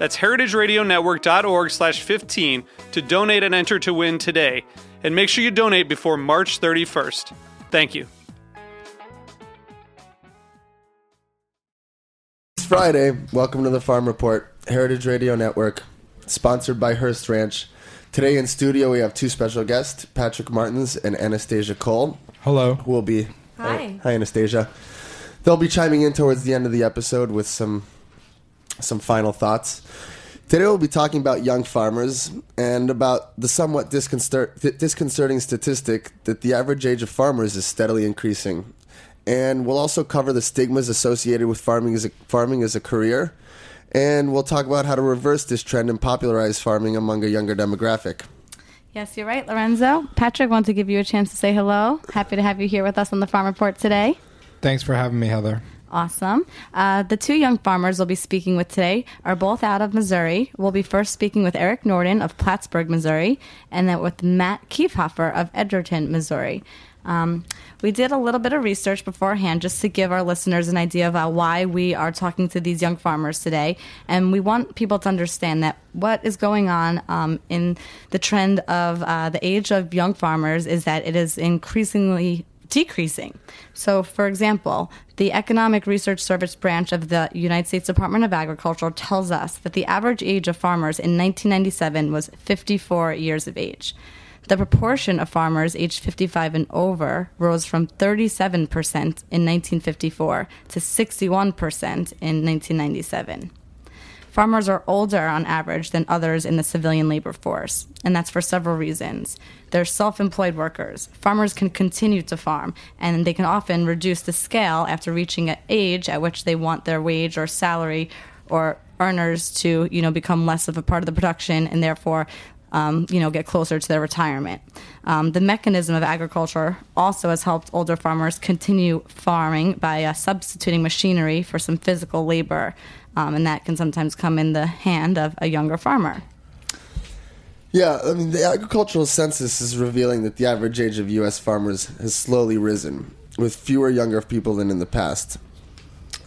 That's heritageradionetwork.org slash 15 to donate and enter to win today. And make sure you donate before March 31st. Thank you. It's Friday. Welcome to the Farm Report, Heritage Radio Network, sponsored by Hearst Ranch. Today in studio, we have two special guests, Patrick Martins and Anastasia Cole, Hello. who will be. Hi. Uh, hi, Anastasia. They'll be chiming in towards the end of the episode with some some final thoughts. Today we'll be talking about young farmers and about the somewhat disconcert- disconcerting statistic that the average age of farmers is steadily increasing. And we'll also cover the stigmas associated with farming as a, farming as a career. And we'll talk about how to reverse this trend and popularize farming among a younger demographic. Yes, you're right, Lorenzo. Patrick wants to give you a chance to say hello. Happy to have you here with us on the Farm Report today. Thanks for having me, Heather. Awesome. Uh, the two young farmers we'll be speaking with today are both out of Missouri. We'll be first speaking with Eric Norton of Plattsburgh, Missouri, and then with Matt Keehaver of Edgerton, Missouri. Um, we did a little bit of research beforehand just to give our listeners an idea about why we are talking to these young farmers today. And we want people to understand that what is going on um, in the trend of uh, the age of young farmers is that it is increasingly decreasing. So, for example, the Economic Research Service branch of the United States Department of Agriculture tells us that the average age of farmers in 1997 was 54 years of age. The proportion of farmers aged 55 and over rose from 37% in 1954 to 61% in 1997. Farmers are older on average than others in the civilian labor force, and that's for several reasons. They're self employed workers. Farmers can continue to farm, and they can often reduce the scale after reaching an age at which they want their wage or salary or earners to you know become less of a part of the production and therefore um, you know, get closer to their retirement. Um, the mechanism of agriculture also has helped older farmers continue farming by uh, substituting machinery for some physical labor, um, and that can sometimes come in the hand of a younger farmer. Yeah, I mean, the agricultural census is revealing that the average age of U.S. farmers has slowly risen, with fewer younger people than in the past.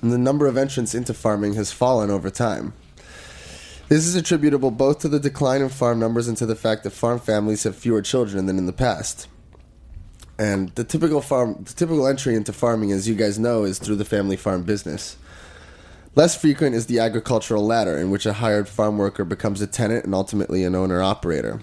And the number of entrants into farming has fallen over time. This is attributable both to the decline in farm numbers and to the fact that farm families have fewer children than in the past. And the typical farm, the typical entry into farming, as you guys know, is through the family farm business. Less frequent is the agricultural ladder, in which a hired farm worker becomes a tenant and ultimately an owner operator.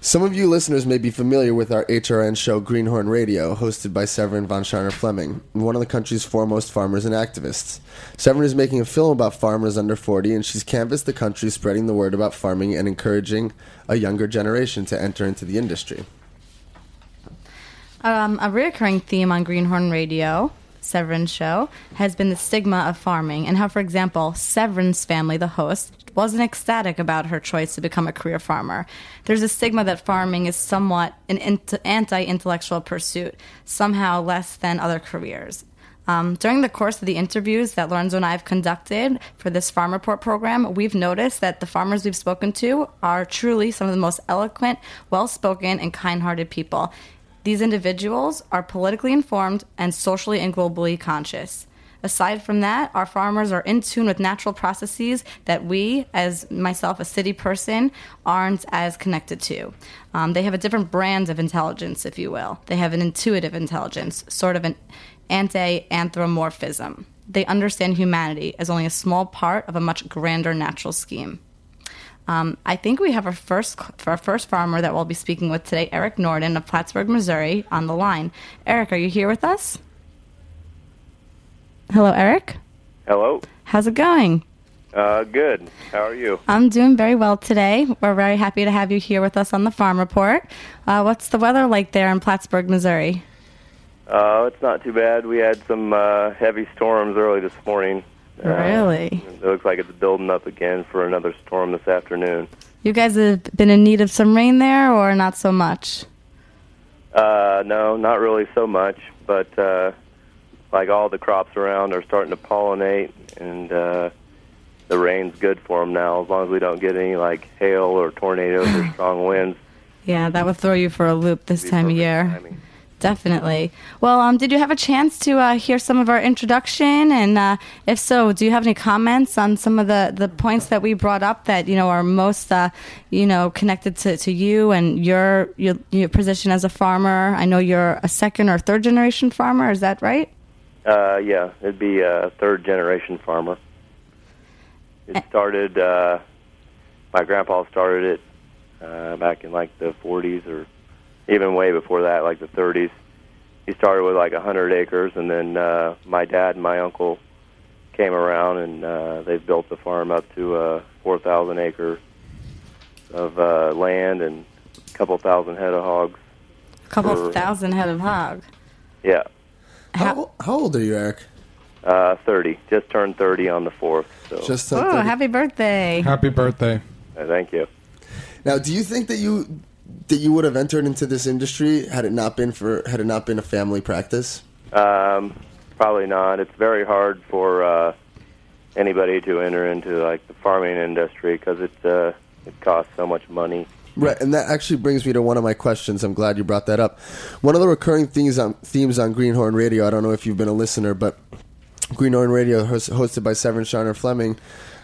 Some of you listeners may be familiar with our HRN show Greenhorn Radio, hosted by Severin von Tscharner Fleming, one of the country's foremost farmers and activists. Severin is making a film about farmers under 40, and she's canvassed the country spreading the word about farming and encouraging a younger generation to enter into the industry. Um, a recurring theme on Greenhorn Radio, Severin's show, has been the stigma of farming and how, for example, Severin's family, the host, wasn't ecstatic about her choice to become a career farmer. There's a stigma that farming is somewhat an anti intellectual pursuit, somehow less than other careers. Um, during the course of the interviews that Lorenzo and I have conducted for this Farm Report program, we've noticed that the farmers we've spoken to are truly some of the most eloquent, well spoken, and kind hearted people. These individuals are politically informed and socially and globally conscious. Aside from that, our farmers are in tune with natural processes that we, as myself, a city person, aren't as connected to. Um, they have a different brand of intelligence, if you will. They have an intuitive intelligence, sort of an anti anthropomorphism. They understand humanity as only a small part of a much grander natural scheme. Um, I think we have our first our first farmer that we'll be speaking with today, Eric Norton of Plattsburgh, Missouri, on the line. Eric, are you here with us? Hello, Eric. Hello. How's it going? Uh, good. How are you? I'm doing very well today. We're very happy to have you here with us on the Farm Report. Uh, what's the weather like there in Plattsburgh, Missouri? Uh, it's not too bad. We had some uh, heavy storms early this morning. Uh, Really? It looks like it's building up again for another storm this afternoon. You guys have been in need of some rain there, or not so much? Uh, no, not really so much, but uh, like all the crops around are starting to pollinate, and uh, the rain's good for them now. As long as we don't get any like hail or tornadoes or strong winds. Yeah, that would throw you for a loop this time of year. timing. Definitely. Well, um, did you have a chance to uh, hear some of our introduction? And uh, if so, do you have any comments on some of the, the points that we brought up that you know are most uh, you know connected to, to you and your, your your position as a farmer? I know you're a second or third generation farmer. Is that right? Uh, yeah, it'd be a third generation farmer. It started. Uh, my grandpa started it uh, back in like the 40s, or even way before that, like the 30s. He started with like hundred acres, and then uh, my dad and my uncle came around, and uh, they've built the farm up to uh, 4,000 acres of uh, land and a couple thousand head of hogs. A couple For- thousand head of hog. Yeah, How, how old are you, Eric? uh, 30. Just turned 30 on the 4th. So Just Oh, turned 30. happy birthday! Happy birthday. uh, thank you. Now, do you think that you that you would have entered into this industry had it not been for had it not been a family practice? Um, probably not. It's very hard for uh, anybody to enter into like the farming industry because it uh, it costs so much money. Right, and that actually brings me to one of my questions. I'm glad you brought that up. One of the recurring themes on themes on Greenhorn Radio. I don't know if you've been a listener, but Greenhorn Radio, hosted by Severin Shiner Fleming,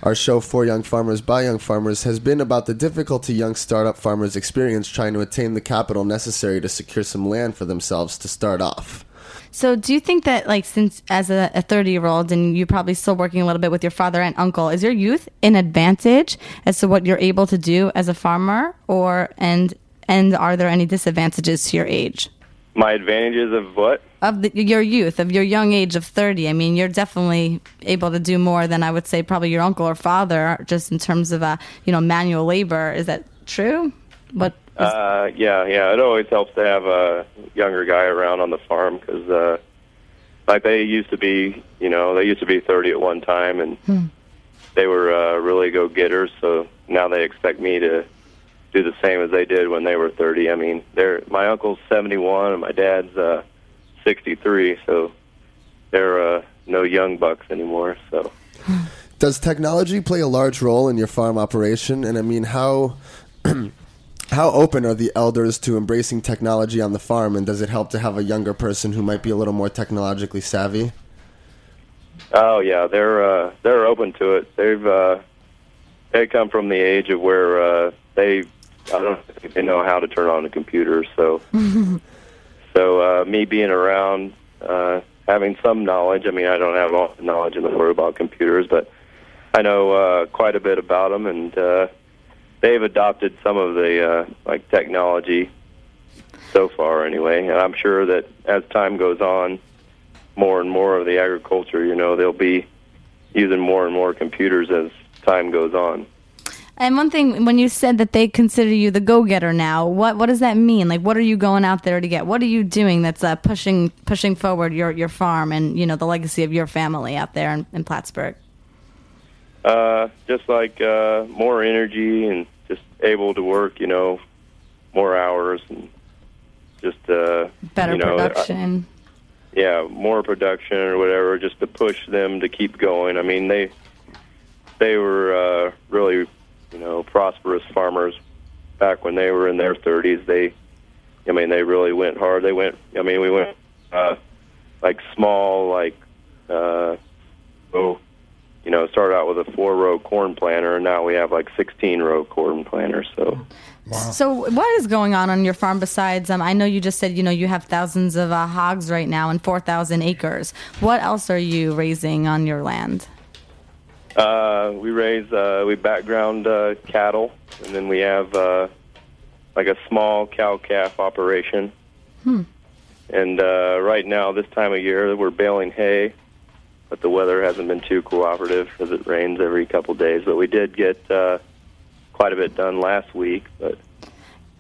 our show for young farmers by young farmers, has been about the difficulty young startup farmers experience trying to attain the capital necessary to secure some land for themselves to start off. So, do you think that, like, since as a 30 year old and you're probably still working a little bit with your father and uncle, is your youth an advantage as to what you're able to do as a farmer, or and and are there any disadvantages to your age? My advantages of what? Of the, your youth, of your young age of 30, I mean, you're definitely able to do more than I would say probably your uncle or father, just in terms of, uh, you know, manual labor. Is that true? What? Is, Uh, yeah, yeah. It always helps to have a younger guy around on the farm because, uh, like, they used to be, you know, they used to be 30 at one time, and they were uh, really go getters. So now they expect me to do the same as they did when they were 30. I mean, they're my uncle's 71 and my dad's uh, 63, so they're uh, no young bucks anymore. So. Does technology play a large role in your farm operation? And I mean, how how open are the elders to embracing technology on the farm? And does it help to have a younger person who might be a little more technologically savvy? Oh yeah, they're uh, they're open to it. They've uh, they come from the age of where uh, they I don't think they know how to turn on a computer. So so uh, me being around, uh, having some knowledge. I mean, I don't have all the knowledge in the world about computers, but I know uh, quite a bit about them, and uh, they've adopted some of the uh, like technology so far, anyway. And I'm sure that as time goes on more and more of the agriculture, you know, they'll be using more and more computers as time goes on. And one thing, when you said that they consider you the go-getter now, what what does that mean? Like, what are you going out there to get? What are you doing that's uh, pushing pushing forward your your farm and you know the legacy of your family out there in, in Plattsburgh? Uh, just like uh, more energy and just able to work, you know, more hours and just uh, Better you know, production. yeah, more production or whatever, just to push them to keep going. I mean, they they were uh, really, you know, prosperous farmers back when they were in their 30s. They, I mean, they really went hard. They went. I mean, we went uh, like small, like uh, oh, you know, started out with a four row corn planter, and now we have like 16 row corn planters. So. So, what is going on on your farm besides? Um, I know you just said you know you have thousands of uh, hogs right now and four thousand acres. What else are you raising on your land? Uh, we raise uh, we background uh, cattle, and then we have uh, like a small cow calf operation. And uh, right now, this time of year, we're baling hay, but the weather hasn't been too cooperative because it rains every couple days. But we did get uh, quite a bit done last week. But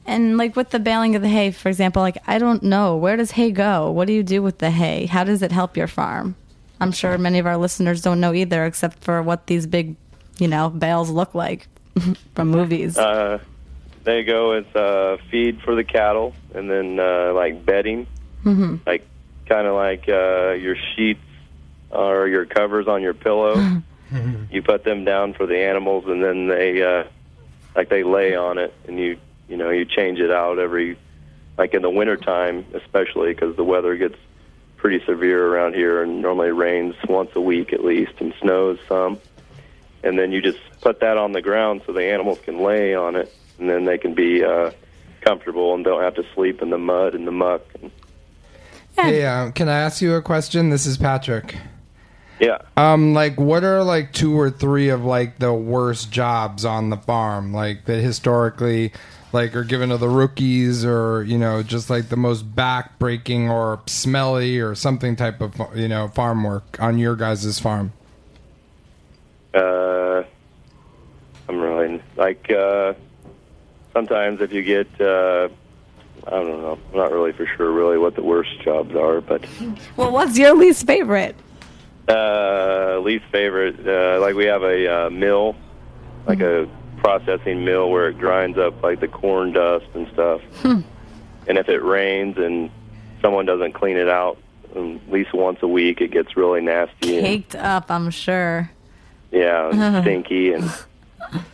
And like with the baling of the hay, for example, like I don't know where does hay go? What do you do with the hay? How does it help your farm? I'm sure many of our listeners don't know either, except for what these big, you know, bales look like from movies. uh, there you go. It's uh, feed for the cattle, and then uh, like bedding, hmm like kind of like uh, your sheets or your covers on your pillow. you put them down for the animals, and then they uh, like they lay on it, and you you know you change it out every like in the wintertime especially because the weather gets pretty severe around here, and normally rains once a week at least, and snows some. And then you just put that on the ground so the animals can lay on it, and then they can be uh, comfortable and don't have to sleep in the mud and the muck. And, Hey, uh, can I ask you a question? This is Patrick. yeah. Um, like, what are like two or three of like the worst jobs on the farm, like that historically, like are given to the rookies, or you know, just like the most back-breaking or smelly or something type of you know farm work on your guys' farm? Uh, I'm really like uh, sometimes if you get uh, I don't know, I'm not really for sure really what the worst jobs are, but Well, what's your least favorite? uh, least favorite uh, like we have a uh, mill, like a processing mill where it grinds up like the corn dust and stuff. And if it rains and someone doesn't clean it out um, at least once a week, it gets really nasty. and- Caked up, I'm sure. Yeah, stinky and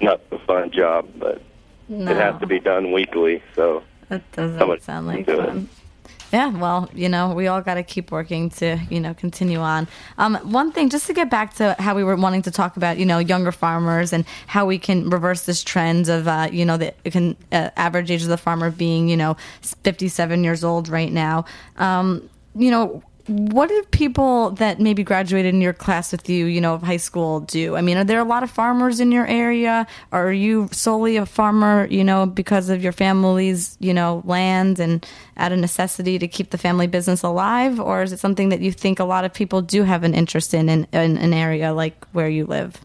not a fun job, but No, it has to be done weekly. So That doesn't Someone sound like fun. it. Yeah, well, you know, we all got to keep working to, you know, continue on. Um, one thing, just to get back to how we were wanting to talk about, you know, younger farmers and how we can reverse this trend of, uh, you know, the can, uh, average age of the farmer being, you know, 57 years old right now. Um, you know, what did people that maybe graduated in your class with you, you know, of high school do? I mean, are there a lot of farmers in your area? Are you solely a farmer, you know, because of your family's, you know, land and out of necessity to keep the family business alive? Or is it something that you think a lot of people do have an interest in in, in an area like where you live?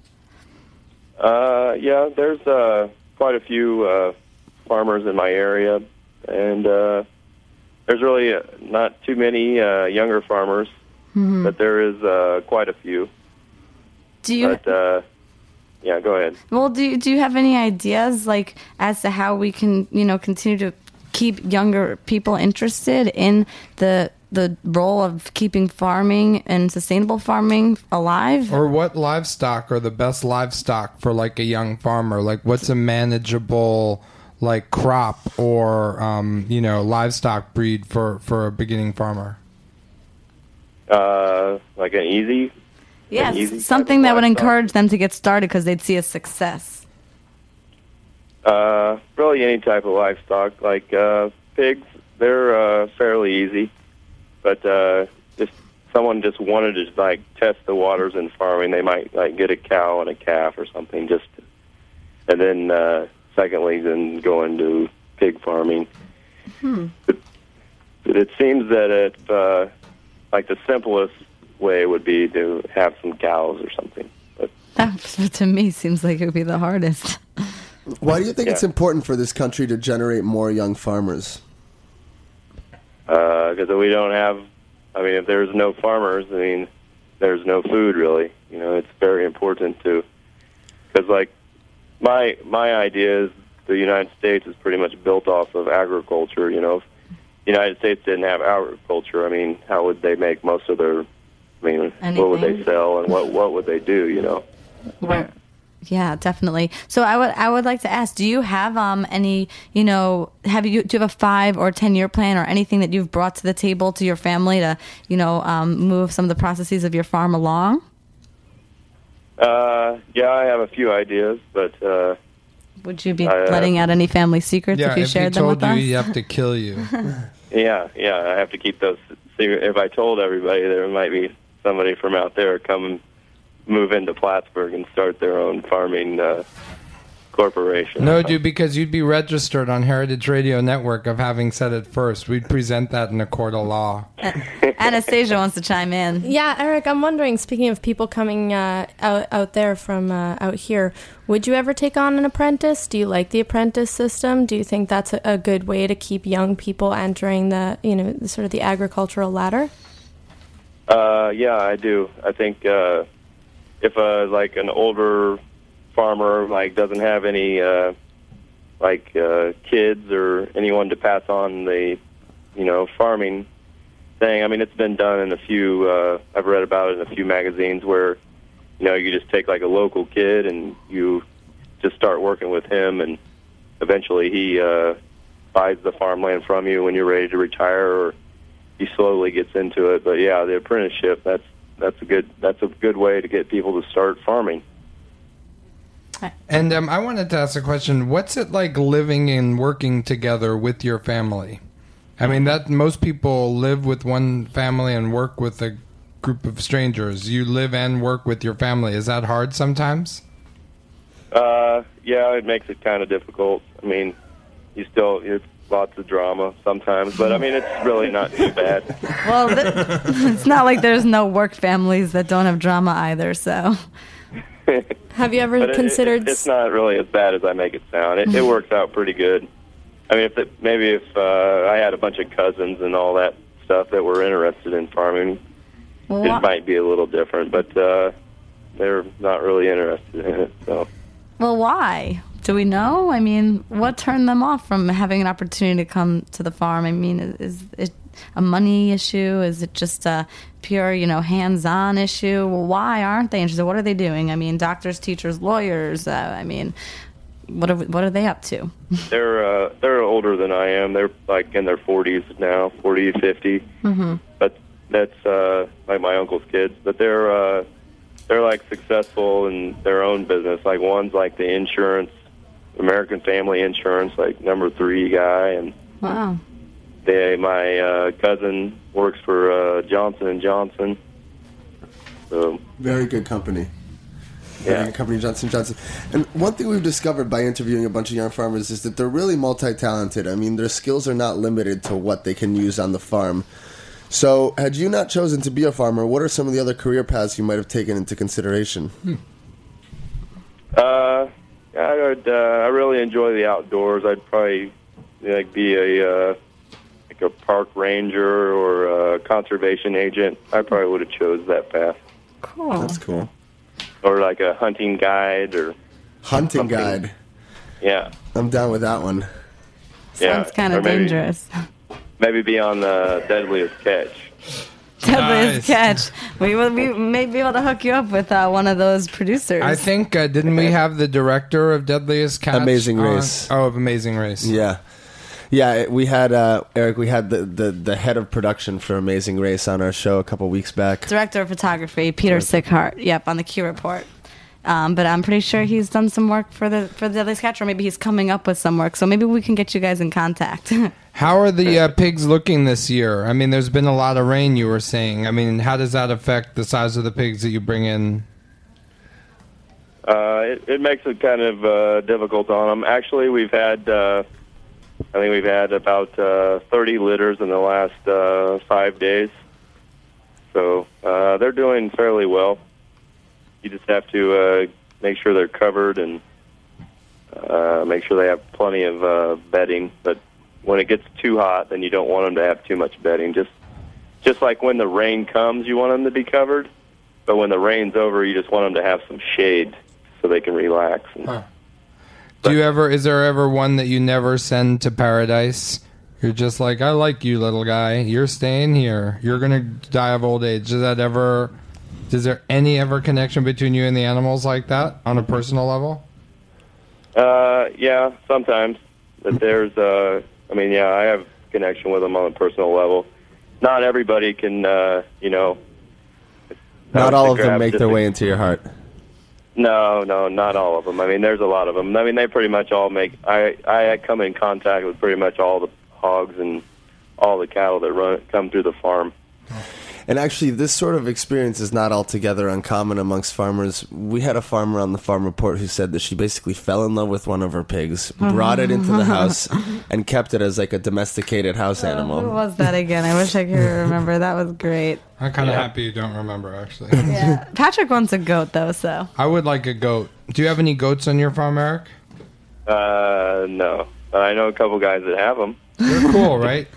uh, yeah, there's uh, quite a few uh, farmers in my area, and uh, there's really uh, not too many uh, younger farmers, but there is uh, quite a few. Do you But uh, yeah, go ahead. Well, do you, do you have any ideas like as to how we can you know continue to keep younger people interested in the the role of keeping farming and sustainable farming alive? Or what livestock are the best livestock for like a young farmer? Like, what's a manageable like crop or um, you know livestock breed for for a beginning farmer? Uh, like an easy yes, easy something that would encourage them to get started because they'd see a success. Uh, really any type of livestock, like uh, pigs, they're uh, fairly easy. But uh, just someone just wanted to like test the waters in farming, they might like get a cow and a calf or something, just and then uh, secondly, then go into pig farming. But, but it seems that it uh, like the simplest way would be to have some cows or something. But That to me seems like it would be the hardest. Why do you think Yeah. it's important for this country to generate more young farmers? because we don't have. I mean, if there's no farmers, I mean, there's no food really. You know, it's very important to because like my my idea is the United States is pretty much built off of agriculture. You know, if the United States didn't have agriculture, I mean, how would they make most of their? I mean, what would they sell and what what would they do? You know. Yeah, definitely. So I would I would like to ask, do you have um any you know have you do you have a five or ten year plan or anything that you've brought to the table to your family to you know um, move some of the processes of your farm along? Uh, yeah, I have a few ideas, but uh, Would you be I, uh, letting out any family secrets yeah, if you if shared he them told with you, us? he have to kill you. Yeah, yeah, I have to keep those secret. If I told everybody, there might be somebody from out there coming move into Plattsburgh and start their own farming uh, corporation. No, dude, because you'd be registered on Heritage Radio Network of having said it first. We'd present that in a court of law. Anastasia wants to chime in. Yeah, Eric, I'm wondering. Speaking of people coming uh, out out there from uh, out here, would you ever take on an apprentice? Do you like the apprentice system? Do you think that's a, a good way to keep young people entering the you know sort of the agricultural ladder? Uh, yeah, I do. I think uh, if uh, like an older farmer like doesn't have any uh, like uh, kids or anyone to pass on the you know farming thing. I mean, it's been done in a few. Uh, I've read about it in a few magazines where you know you just take like a local kid and you just start working with him, and eventually he uh, buys the farmland from you when you're ready to retire, or he slowly gets into it. But yeah, the apprenticeship that's that's a good that's a good way to get people to start farming. And um, I wanted to ask a question. What's it like living and working together with your family? I mean, that most people live with one family and work with a group of strangers. You live and work with your family. Is that hard sometimes? Uh, yeah, it makes it kind of difficult. I mean, you still it's lots of drama sometimes, but I mean, it's really not too bad. Well, th- it's not like there's no work families that don't have drama either. So, Have you ever it- considered? it, it's not really as bad as I make it sound. It, it works out pretty good. I mean, if it, maybe if uh, I had a bunch of cousins and all that stuff that were interested in farming, well, it might be a little different. But uh, they're not really interested in it. So well, why? Do we know? I mean, what turned them off from having an opportunity to come to the farm? I mean, is, is it a money issue? Is it just a pure, you know, hands-on issue? Well, why aren't they interested? What are they doing? I mean, doctors, teachers, lawyers. Uh, I mean, what are what are they up to? they're uh, they're older than I am. They're like in their 40s now, 40, 50. Mm-hmm. But that's uh, like my uncle's kids. But they're uh, they're like successful in their own business. Like one's like the insurance, American Family Insurance, like number three guy, and Wow. They my uh, cousin works for uh, Johnson and Johnson. So Very good company. Very yeah, good company, Johnson Johnson. And one thing we've discovered by interviewing a bunch of young farmers is that they're really multi-talented. I mean, their skills are not limited to what they can use on the farm. So, had you not chosen to be a farmer, what are some of the other career paths you might have taken into consideration? Uh, I would. Uh, I really enjoy the outdoors. I'd probably like be a uh, like a park ranger or a conservation agent. I probably would have chose that path, Cool. That's cool. or like a hunting guide, or Hunting Something. guide. yeah, I'm down with that one. yeah. Sounds kind of maybe- dangerous. Maybe be on the Deadliest Catch. Deadliest Nice. catch. We will. We may be able to hook you up with uh, one of those producers. I think uh, didn't we have the director of Deadliest Catch? Amazing on- Race. Oh, of Amazing Race. Yeah. Yeah, we had uh, Eric. We had the, the, the head of production for Amazing Race on our show a couple weeks back. director of photography, Peter Sickhart. Yep, on the Q report. Um, but I'm pretty sure he's done some work for the for the Deadliest Catch, or maybe he's coming up with some work. So maybe we can get you guys in contact. How are the uh, pigs looking this year? I mean, there's been a lot of rain. You were saying. I mean, how does that affect the size of the pigs that you bring in? Uh, it, it makes it kind of uh, difficult on them. Actually, we've had, uh, I think we've had about uh, 30 litters in the last uh, five days. So uh, they're doing fairly well. You just have to uh, make sure they're covered and uh, make sure they have plenty of uh, bedding. But when it gets too hot, then you don't want them to have too much bedding. Just, just like when the rain comes, you want them to be covered. But when the rain's over, you just want them to have some shade so they can relax. And, Do you ever? Is there ever one that you never send to paradise? You're just like, I like you, little guy. You're staying here. You're gonna die of old age. Does that ever? Is there any ever connection between you and the animals like that on a personal level? Uh, yeah, sometimes. But there's, uh, I mean, yeah, I have connection with them on a personal level. Not everybody can, uh, you know. Not all of them make their way into your heart. No, no, not all of them. I mean, there's a lot of them. I mean, they pretty much all make. I I come in contact with pretty much all the hogs and all the cattle that run come through the farm. And actually, this sort of experience is not altogether uncommon amongst farmers. We had a farmer on the farm report who said that she basically fell in love with one of her pigs, brought it into the house, and kept it as like a domesticated house animal. Who was that again? I wish I could remember. That was great. I'm kind of Yeah. happy you don't remember, actually. Yeah. Patrick wants a goat though, so I would like a goat. Do you have any goats on your farm, Eric? Uh, no. But I know a couple guys that have them. They're cool, right?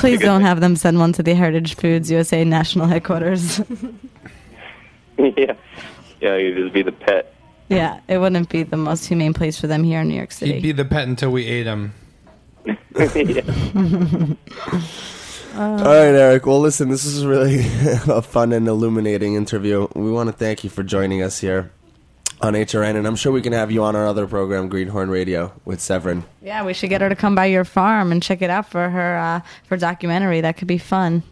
Please don't have them send one to the Heritage Foods USA national headquarters. yeah. Yeah, you'd just be the pet. yeah, it wouldn't be the most humane place for them here in New York City. He'd be the pet until we ate him. yeah. All right, Eric. Well, listen, this is really a fun and illuminating interview. We want to thank you for joining us here on HRN, and I'm sure we can have you on our other program, Greenhorn Radio, with Severin. yeah, we should get her to come by your farm and check it out for her uh, for documentary. That could be fun.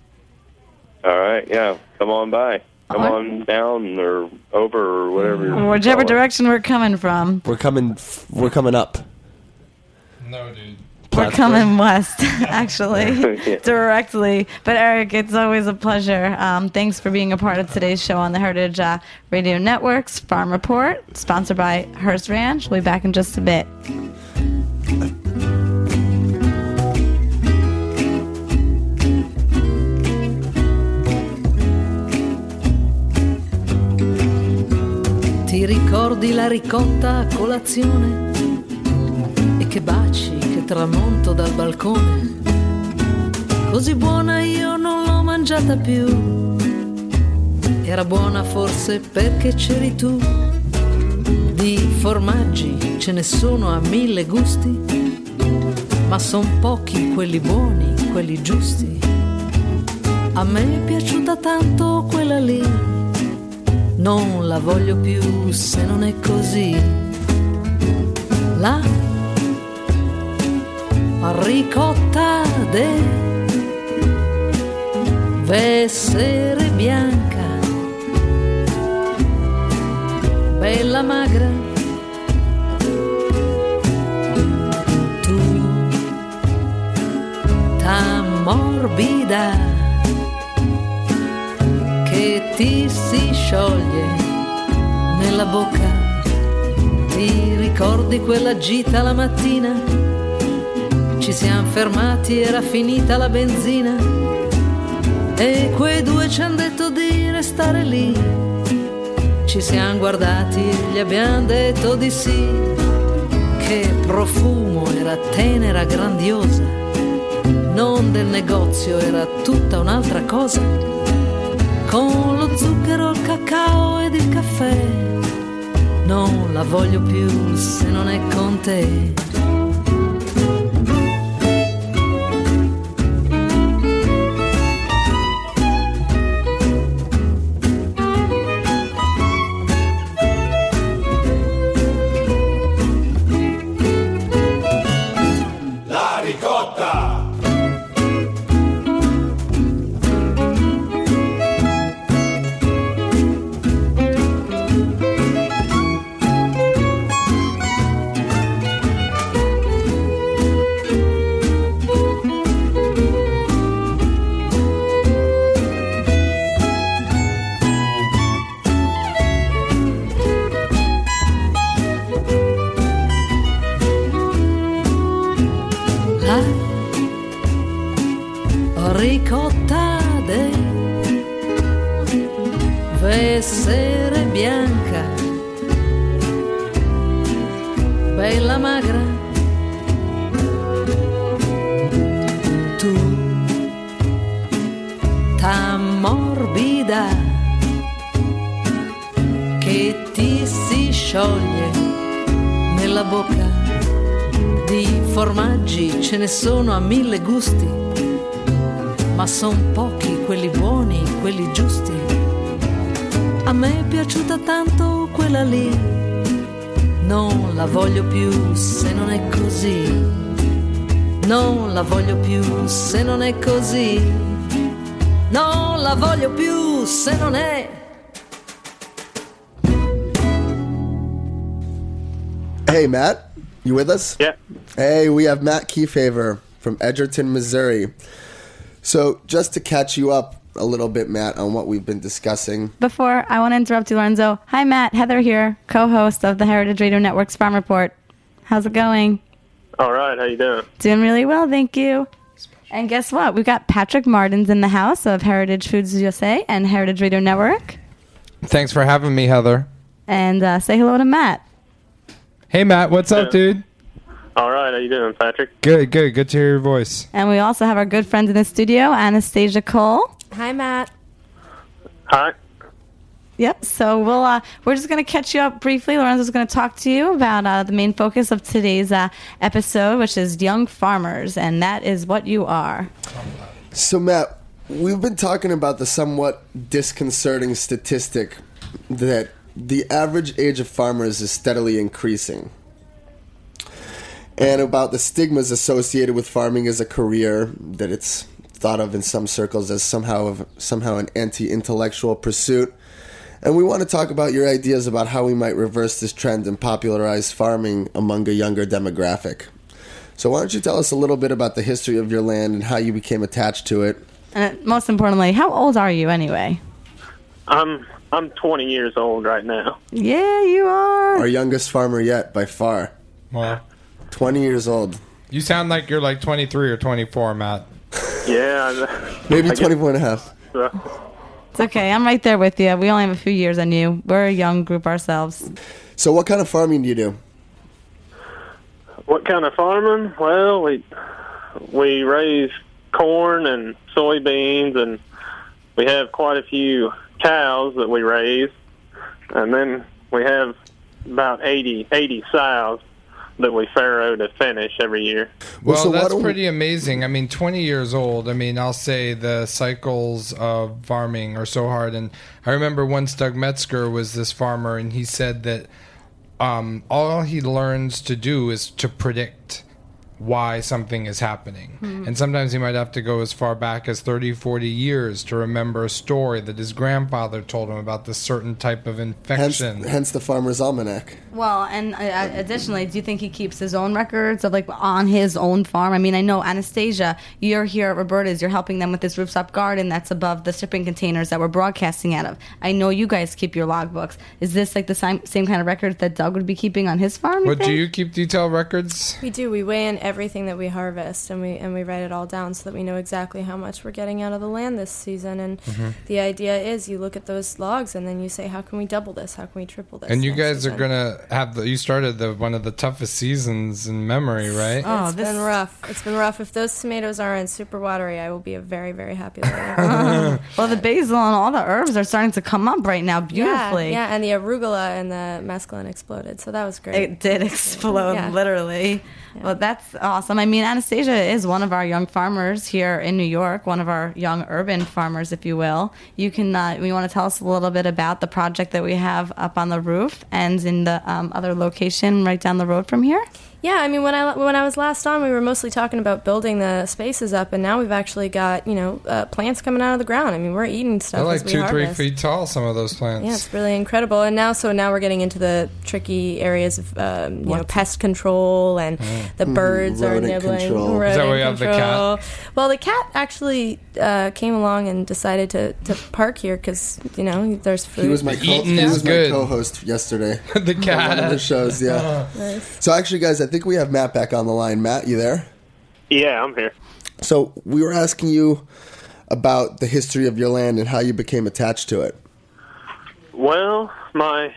All right. Yeah. Come on by. Come All on down or over or whatever. you Whichever direction we're coming from, We're coming. f- We're coming up. No, dude. We're coming west, actually, Yeah. directly. But Eric, it's always a pleasure. Um, thanks for being a part of today's show on the Heritage uh, Radio Network's Farm Report, sponsored by Hearst Ranch. We'll be back in just a bit. Ti ricordi la ricotta a colazione? E che baci, che tramonto dal balcone. Così buona io non l'ho mangiata più. Era buona forse perché c'eri tu. Di formaggi ce ne sono a mille gusti, ma son pochi quelli buoni, quelli giusti. A me è piaciuta tanto quella lì non la voglio più se non è così. La ricotta deve essere bianca, bella magra. Tu morbida che ti si scioglie nella bocca. Ti ricordi quella gita la mattina? Ci siamo fermati, era finita la benzina. E quei due ci hanno detto di restare lì. Ci siamo guardati gli abbiamo detto di sì. Che profumo era tenera, grandiosa. Non del negozio, era tutta un'altra cosa con lo zucchero, il cacao ed il caffè. Non la voglio più se non è con te. La voglio più se non è così. Non la voglio più se non è. Hey, Matt, you with us? Yeah. Hey, we have Matt Keehaver from Edgerton, Missouri. So, just to catch you up, a little bit, Matt, on what we've been discussing. Before I want to interrupt you, Lorenzo. Hi, Matt. Heather here, co-host of the Heritage Radio Network's Farm Report. How's it going? All right, how you doing? Doing really well, thank you. And guess what? We've got Patrick Martins in the house of Heritage Foods USA and Heritage Radio Network. Thanks for having me, Heather. And uh, say hello to Matt. Hey, Matt. What's up, dude? All right, how you doing, Patrick? Good, good. Good to hear your voice. And we also have our good friend in the studio, Anastasia Cole. Hi, Matt. Hi. Yep. So we'll uh, we're just gonna catch you up briefly. Lorenzo's gonna talk to you about uh, the main focus of today's uh, episode, which is young farmers, and that is what you are. So, Matt, we've been talking about the somewhat disconcerting statistic that the average age of farmers is steadily increasing. And about the stigmas associated with farming as a career, that it's thought of in some circles as somehow somehow an anti-intellectual pursuit. And we want to talk about your ideas about how we might reverse this trend and popularize farming among a younger demographic. So why don't you tell us a little bit about the history of your land and how you became attached to it? And uh, most importantly, how old are you anyway? I'm I'm 20 years old right now. Yeah, you are. Our youngest farmer yet, by far. Well, 20 years old. you sound like you're like 23 or 24, Matt. Yeah. Maybe 24 and a half. It's okay. I'm right there with you. We only have a few years on you. We're a young group ourselves. So what kind of farming do you do? what kind of farming? Well, we we raise corn and soybeans, and we have quite a few cows that we raise, and then we have about 80 80 sows that we farrow to finish every year. Well, Well, so that's don't we- pretty amazing. I mean, 20 years old. I mean, I'll say the cycles of farming are so hard. And I remember once Doug Metzger was this farmer, and he said that um, all he learns to do is to predict why something is happening. And sometimes he might have to go as far back as 30, 40 years to remember a story that his grandfather told him about this certain type of Hence, infection. hence the farmer's almanac. Well, and uh, additionally, do you think he keeps his own records of like on his own farm? I mean, I know Anastasia, you're here at Roberta's, you're helping them with this rooftop garden that's above the shipping containers that we're broadcasting out of. I know you guys keep your logbooks. Is this like the same, same kind of records that Doug would be keeping on his farm? What do you keep detailed records? We do. We weigh in everything that we harvest, and we and we write it all down so that we know exactly how much we're getting out of the land this season. And Mm-hmm. the idea is, you look at those logs, and then you say, how can we double this? How can we triple this? And you next guys are gonna have the. You started the one of the toughest seasons in memory, right? Oh, It's this- been rough. It's been rough. If those tomatoes aren't super watery, I will be a very, very happy lady. Well, the basil and all the herbs are starting to come up right now beautifully. Yeah, yeah, and the arugula and the mesclun exploded, so that was great. It did explode, Yeah. literally. Well, that's awesome. I mean, Anastasia is one of our young farmers here in New York, one of our young urban farmers, if you will. You can, uh, we want to tell us a little bit about the project that we have up on the roof and in the um, other location right down the road from here. Yeah, I mean, when I when I was last on, we were mostly talking about building the spaces up, and now we've actually got you know uh, plants coming out of the ground. I mean, we're eating stuff They're like as we two, three feet tall. Some of those plants. Yeah, it's really incredible. And now, so now we're getting into the tricky areas of, um, you know, pest control, and the birds are nibbling. control. Mm. Is that rodent why you have the cat? Well, the cat actually uh, came along and decided to, to park here because you know there's food. He was my co- he was my co-host yesterday. the on one of the shows, yeah. So actually, guys, I think we have Matt back on the line. Matt, you there? Yeah, I'm here. So we were asking you about the history of your land and how you became attached to it. Well, my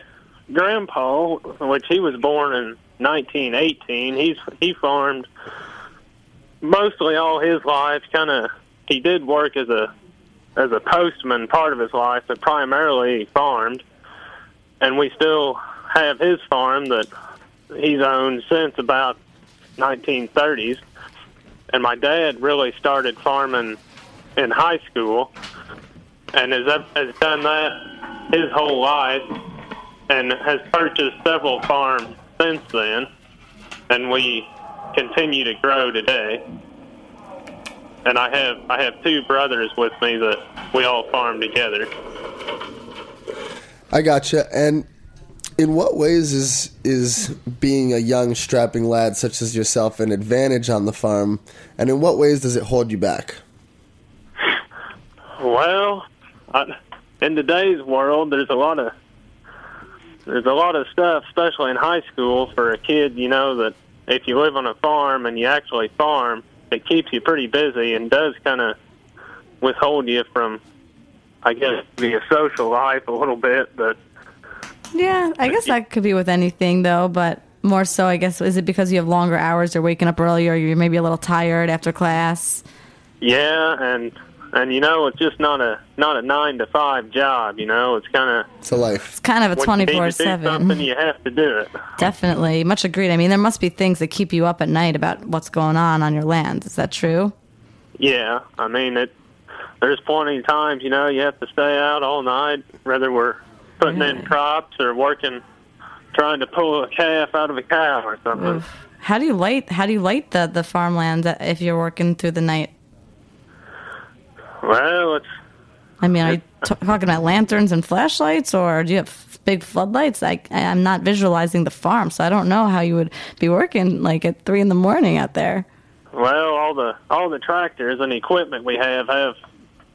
grandpa, which he was born in 1918, he's he farmed mostly all his life. Kind of, he did work as a as a postman part of his life, but primarily he farmed. And we still have his farm that he's owned since about 1930s. And my dad really started farming in high school and has, has done that his whole life and has purchased several farms since then. And we continue to grow today. And I have I have two brothers with me that we all farm together. I gotcha. And in what ways is is being a young strapping lad such as yourself an advantage on the farm? And in what ways does it hold you back? Well, I, in today's world, there's a lot of there's a lot of stuff, especially in high school, for a kid. You know that if you live on a farm and you actually farm, it keeps you pretty busy and does kind of withhold you from, I guess, the social life a little bit. But Yeah, I guess that could be with anything though, but more so, I guess, is it because you have longer hours or waking up earlier? You're maybe a little tired after class. yeah, and and you know, it's just not a not a nine to five job. You know, it's kind of It's a life. It's kind of a when you twenty need to four do seven. something, you have to do it. Definitely, much agreed. I mean, there must be things that keep you up at night about what's going on on your land. Is that true? Yeah, I mean it. There's plenty of times, you know, you have to stay out all night, whether we're putting in crops or working, trying to pull a calf out of a cow or something. How do you light? How do you light the the farmland if you're working through the night? Well, it's I mean, are you t- talking about lanterns and flashlights, or do you have big floodlights? I, I'm not visualizing the farm, so I don't know how you would be working like at three in the morning out there. well, all the all the tractors and equipment we have have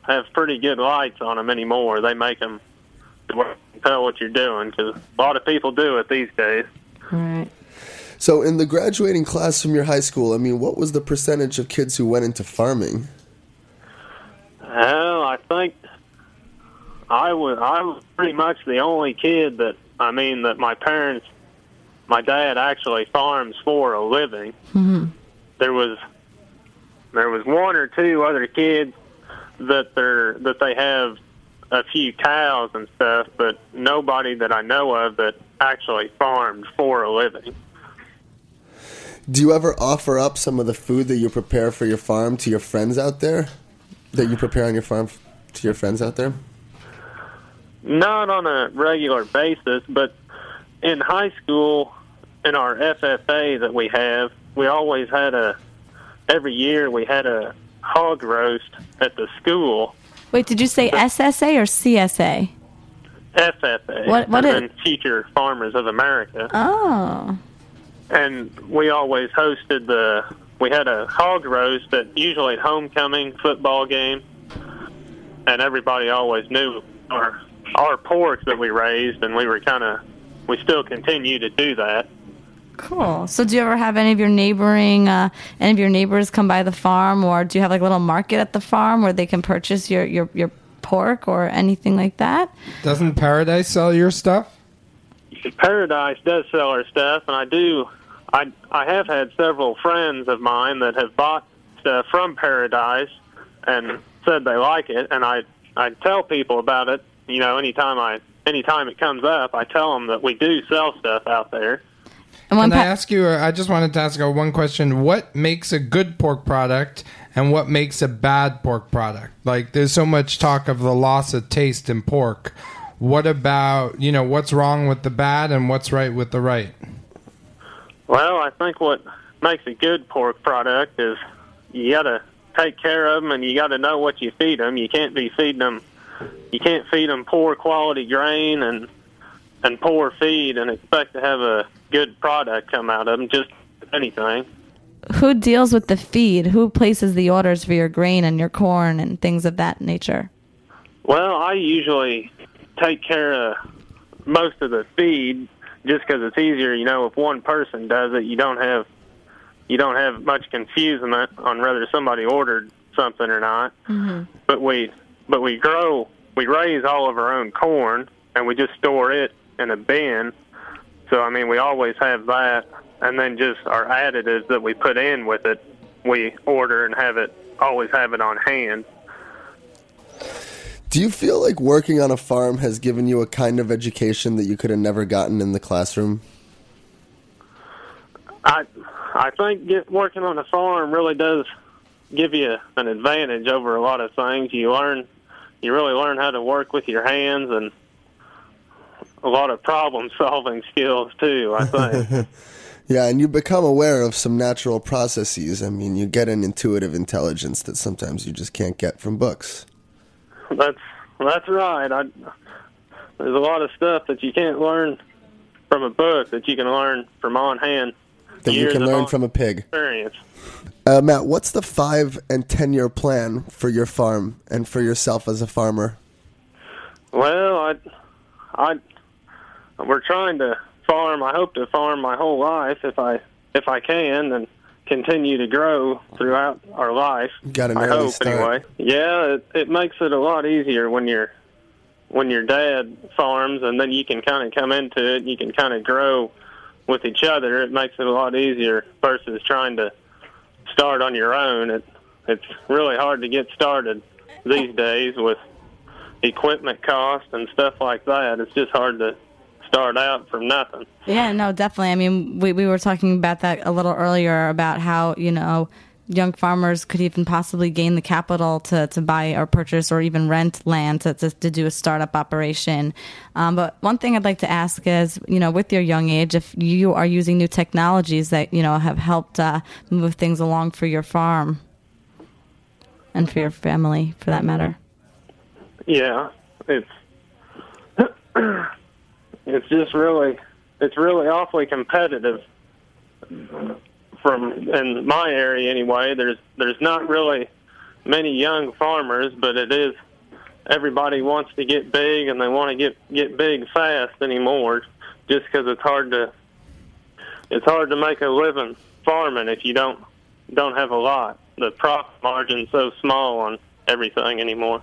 have pretty good lights on them anymore. They make them tell what you're doing because a lot of people do it these days. Right. So, in the graduating class from your high school, I mean, what was the percentage of kids who went into farming? Well, I think I was I was pretty much the only kid that I mean that my parents, my dad actually farms for a living. Mm-hmm. There was there was one or two other kids that they're that they have a few cows and stuff, but nobody that I know of that actually farmed for a living. Do you ever offer up some of the food that you prepare for your farm to your friends out there? That you prepare on your farm to your friends out there? Not on a regular basis, but in high school, in our FFA that we have, we always had a, every year we had a hog roast at the school. Wait, did you say SSA or CSA? FFA, What- what is- Future Farmers of America. Oh, and we always hosted the we had a hog roast at usually at homecoming football game and everybody always knew our our pork that we raised and we were kind of we still continue to do that cool. So, do you ever have any of your neighboring, uh, any of your neighbors come by the farm, or do you have like a little market at the farm where they can purchase your your your pork or anything like that? Doesn't Paradise sell your stuff? paradise does sell our stuff and i do i i have had several friends of mine that have bought stuff from paradise and said they like it and i i tell people about it you know anytime i anytime it comes up i tell them that we do sell stuff out there And when Can I ask you? Uh, I just wanted to ask you one question. What makes a good pork product, and what makes a bad pork product? Like, there's so much talk of the loss of taste in pork. What about you know what's wrong with the bad and what's right with the right? well i think what makes a good pork product is you got to take care of them and you got to know what you feed them you can't be feeding them you can't feed them poor quality grain and and poor feed and expect to have a good product come out of them just anything who deals with the feed? Who places the orders for your grain and your corn and things of that nature? well i usually take care of most of the feed just because it's easier you know if one person does it you don't have you don't have much confusion on whether somebody ordered something or not mm-hmm. but we but we grow we raise all of our own corn and we just store it in a bin so i mean we always have that and then just our additives that we put in with it we order and have it always have it on hand Do you feel like working on a farm has given you a kind of education that you could have never gotten in the classroom? I I think get, working on a farm really does give you an advantage over a lot of things. You learn, you really learn how to work with your hands and a lot of problem solving skills too. I think. Yeah, and you become aware of some natural processes. I mean, you get an intuitive intelligence that sometimes you just can't get from books. that's that's right. I, there's a lot of stuff that you can't learn from a book that you can learn from on hand that you can learn from a pig. experience. Uh, Matt, what's the five and ten year plan for your farm and for yourself as a farmer? Well, I, I, we're trying to farm. I hope to farm my whole life if I if I can, and continue to grow throughout our life. Got an I hope start. anyway. Yeah, it, it makes it a lot easier when you're when your dad farms, and then you can kind of come into it. and You can kind of grow with each other. It makes it a lot easier versus trying to start on your own. It it's really hard to get started these days with equipment cost and stuff like that. It's just hard to start out from nothing. Yeah, no, definitely. I mean, we, we were talking about that a little earlier about how, you know, young farmers could even possibly gain the capital to, to buy or purchase or even rent land to, to, to do a startup operation. Um, but one thing I'd like to ask is, you know, with your young age, if you are using new technologies that, you know, have helped uh, move things along for your farm and for your family, for that matter. Yeah, it's it's just really it's really awfully competitive from in my area anyway. There's there's not really many young farmers, but it is everybody wants to get big and they want to get get big fast anymore just because it's hard to it's hard to make a living farming if you don't don't have a lot. The profit margin's so small on everything anymore.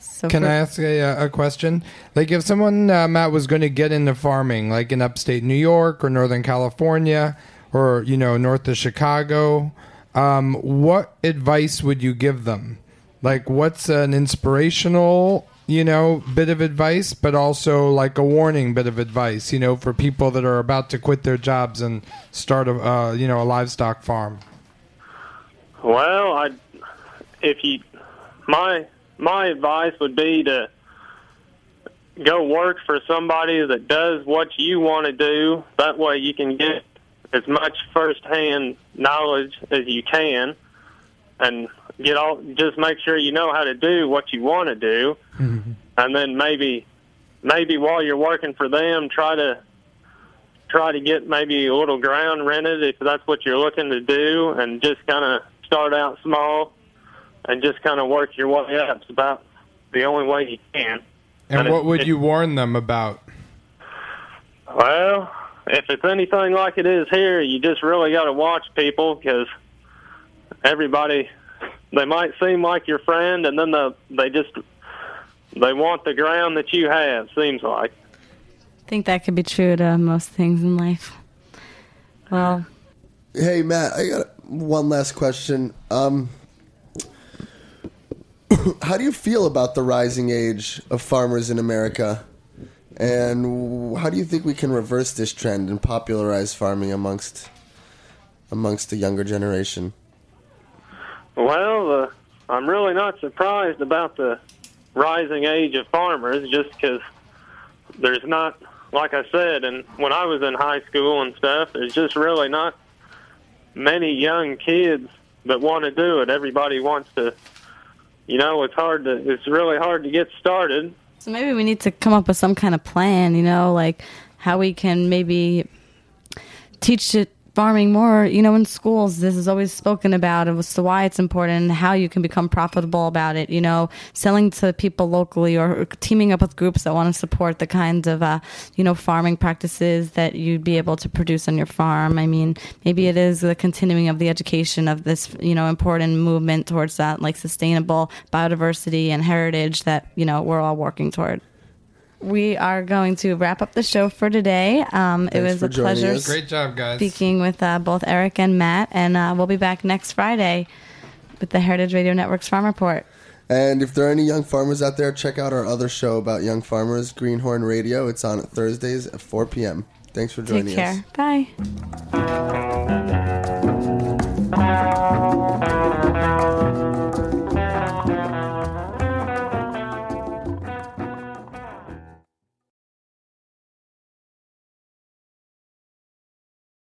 So Can for- I ask a, a question? Like, if someone, uh, Matt, was going to get into farming, like in upstate New York or Northern California or, you know, north of Chicago, um, what advice would you give them? Like, what's an inspirational, you know, bit of advice, but also like a warning bit of advice, you know, for people that are about to quit their jobs and start a, uh, you know, a livestock farm? Well, I if you my my advice would be to go work for somebody that does what you want to do. That way you can get as much firsthand knowledge as you can and get all just make sure you know how to do what you want to do. Mm-hmm. And then maybe maybe while you're working for them try to try to get maybe a little ground rented if that's what you're looking to do and just kind of start out small and just kind of work your way up. It's about the only way you can. And But what it- would it- you warn them about? Well, if it's anything like it is here, you just really got to watch people because everybody they might seem like your friend, and then the, they just they want the ground that you have. Seems like. I think that could be true to most things in life. Well, Hey Matt, I got one last question. Um, how do you feel about the rising age of farmers in America? And how do you think we can reverse this trend and popularize farming amongst amongst the younger generation? Well, uh, I'm really not surprised about the rising age of farmers, just because there's not, like I said, and when I was in high school and stuff, there's just really not many young kids that want to do it. Everybody wants to, you know, it's hard to, it's really hard to get started. So maybe we need to come up with some kind of plan, you know, like how we can maybe teach it farming more, you know, in schools. This is always spoken about and to why it's important and how you can become profitable about it, you know, selling to people locally or teaming up with groups that want to support the kinds of, uh, you know, farming practices that you'd be able to produce on your farm. I mean, maybe it is the continuing of the education of this, you know, important movement towards that, like sustainable biodiversity and heritage that, you know, we're all working toward we are going to wrap up the show for today. Um, it was a pleasure. Us. Great job, guys. Speaking with uh, both Eric and Matt, and uh, we'll be back next Friday with the Heritage Radio Network's Farm Report. And if there are any young farmers out there, check out our other show about young farmers, Greenhorn Radio. It's on Thursdays at 4 p.m. Thanks for joining Take care. us. Bye.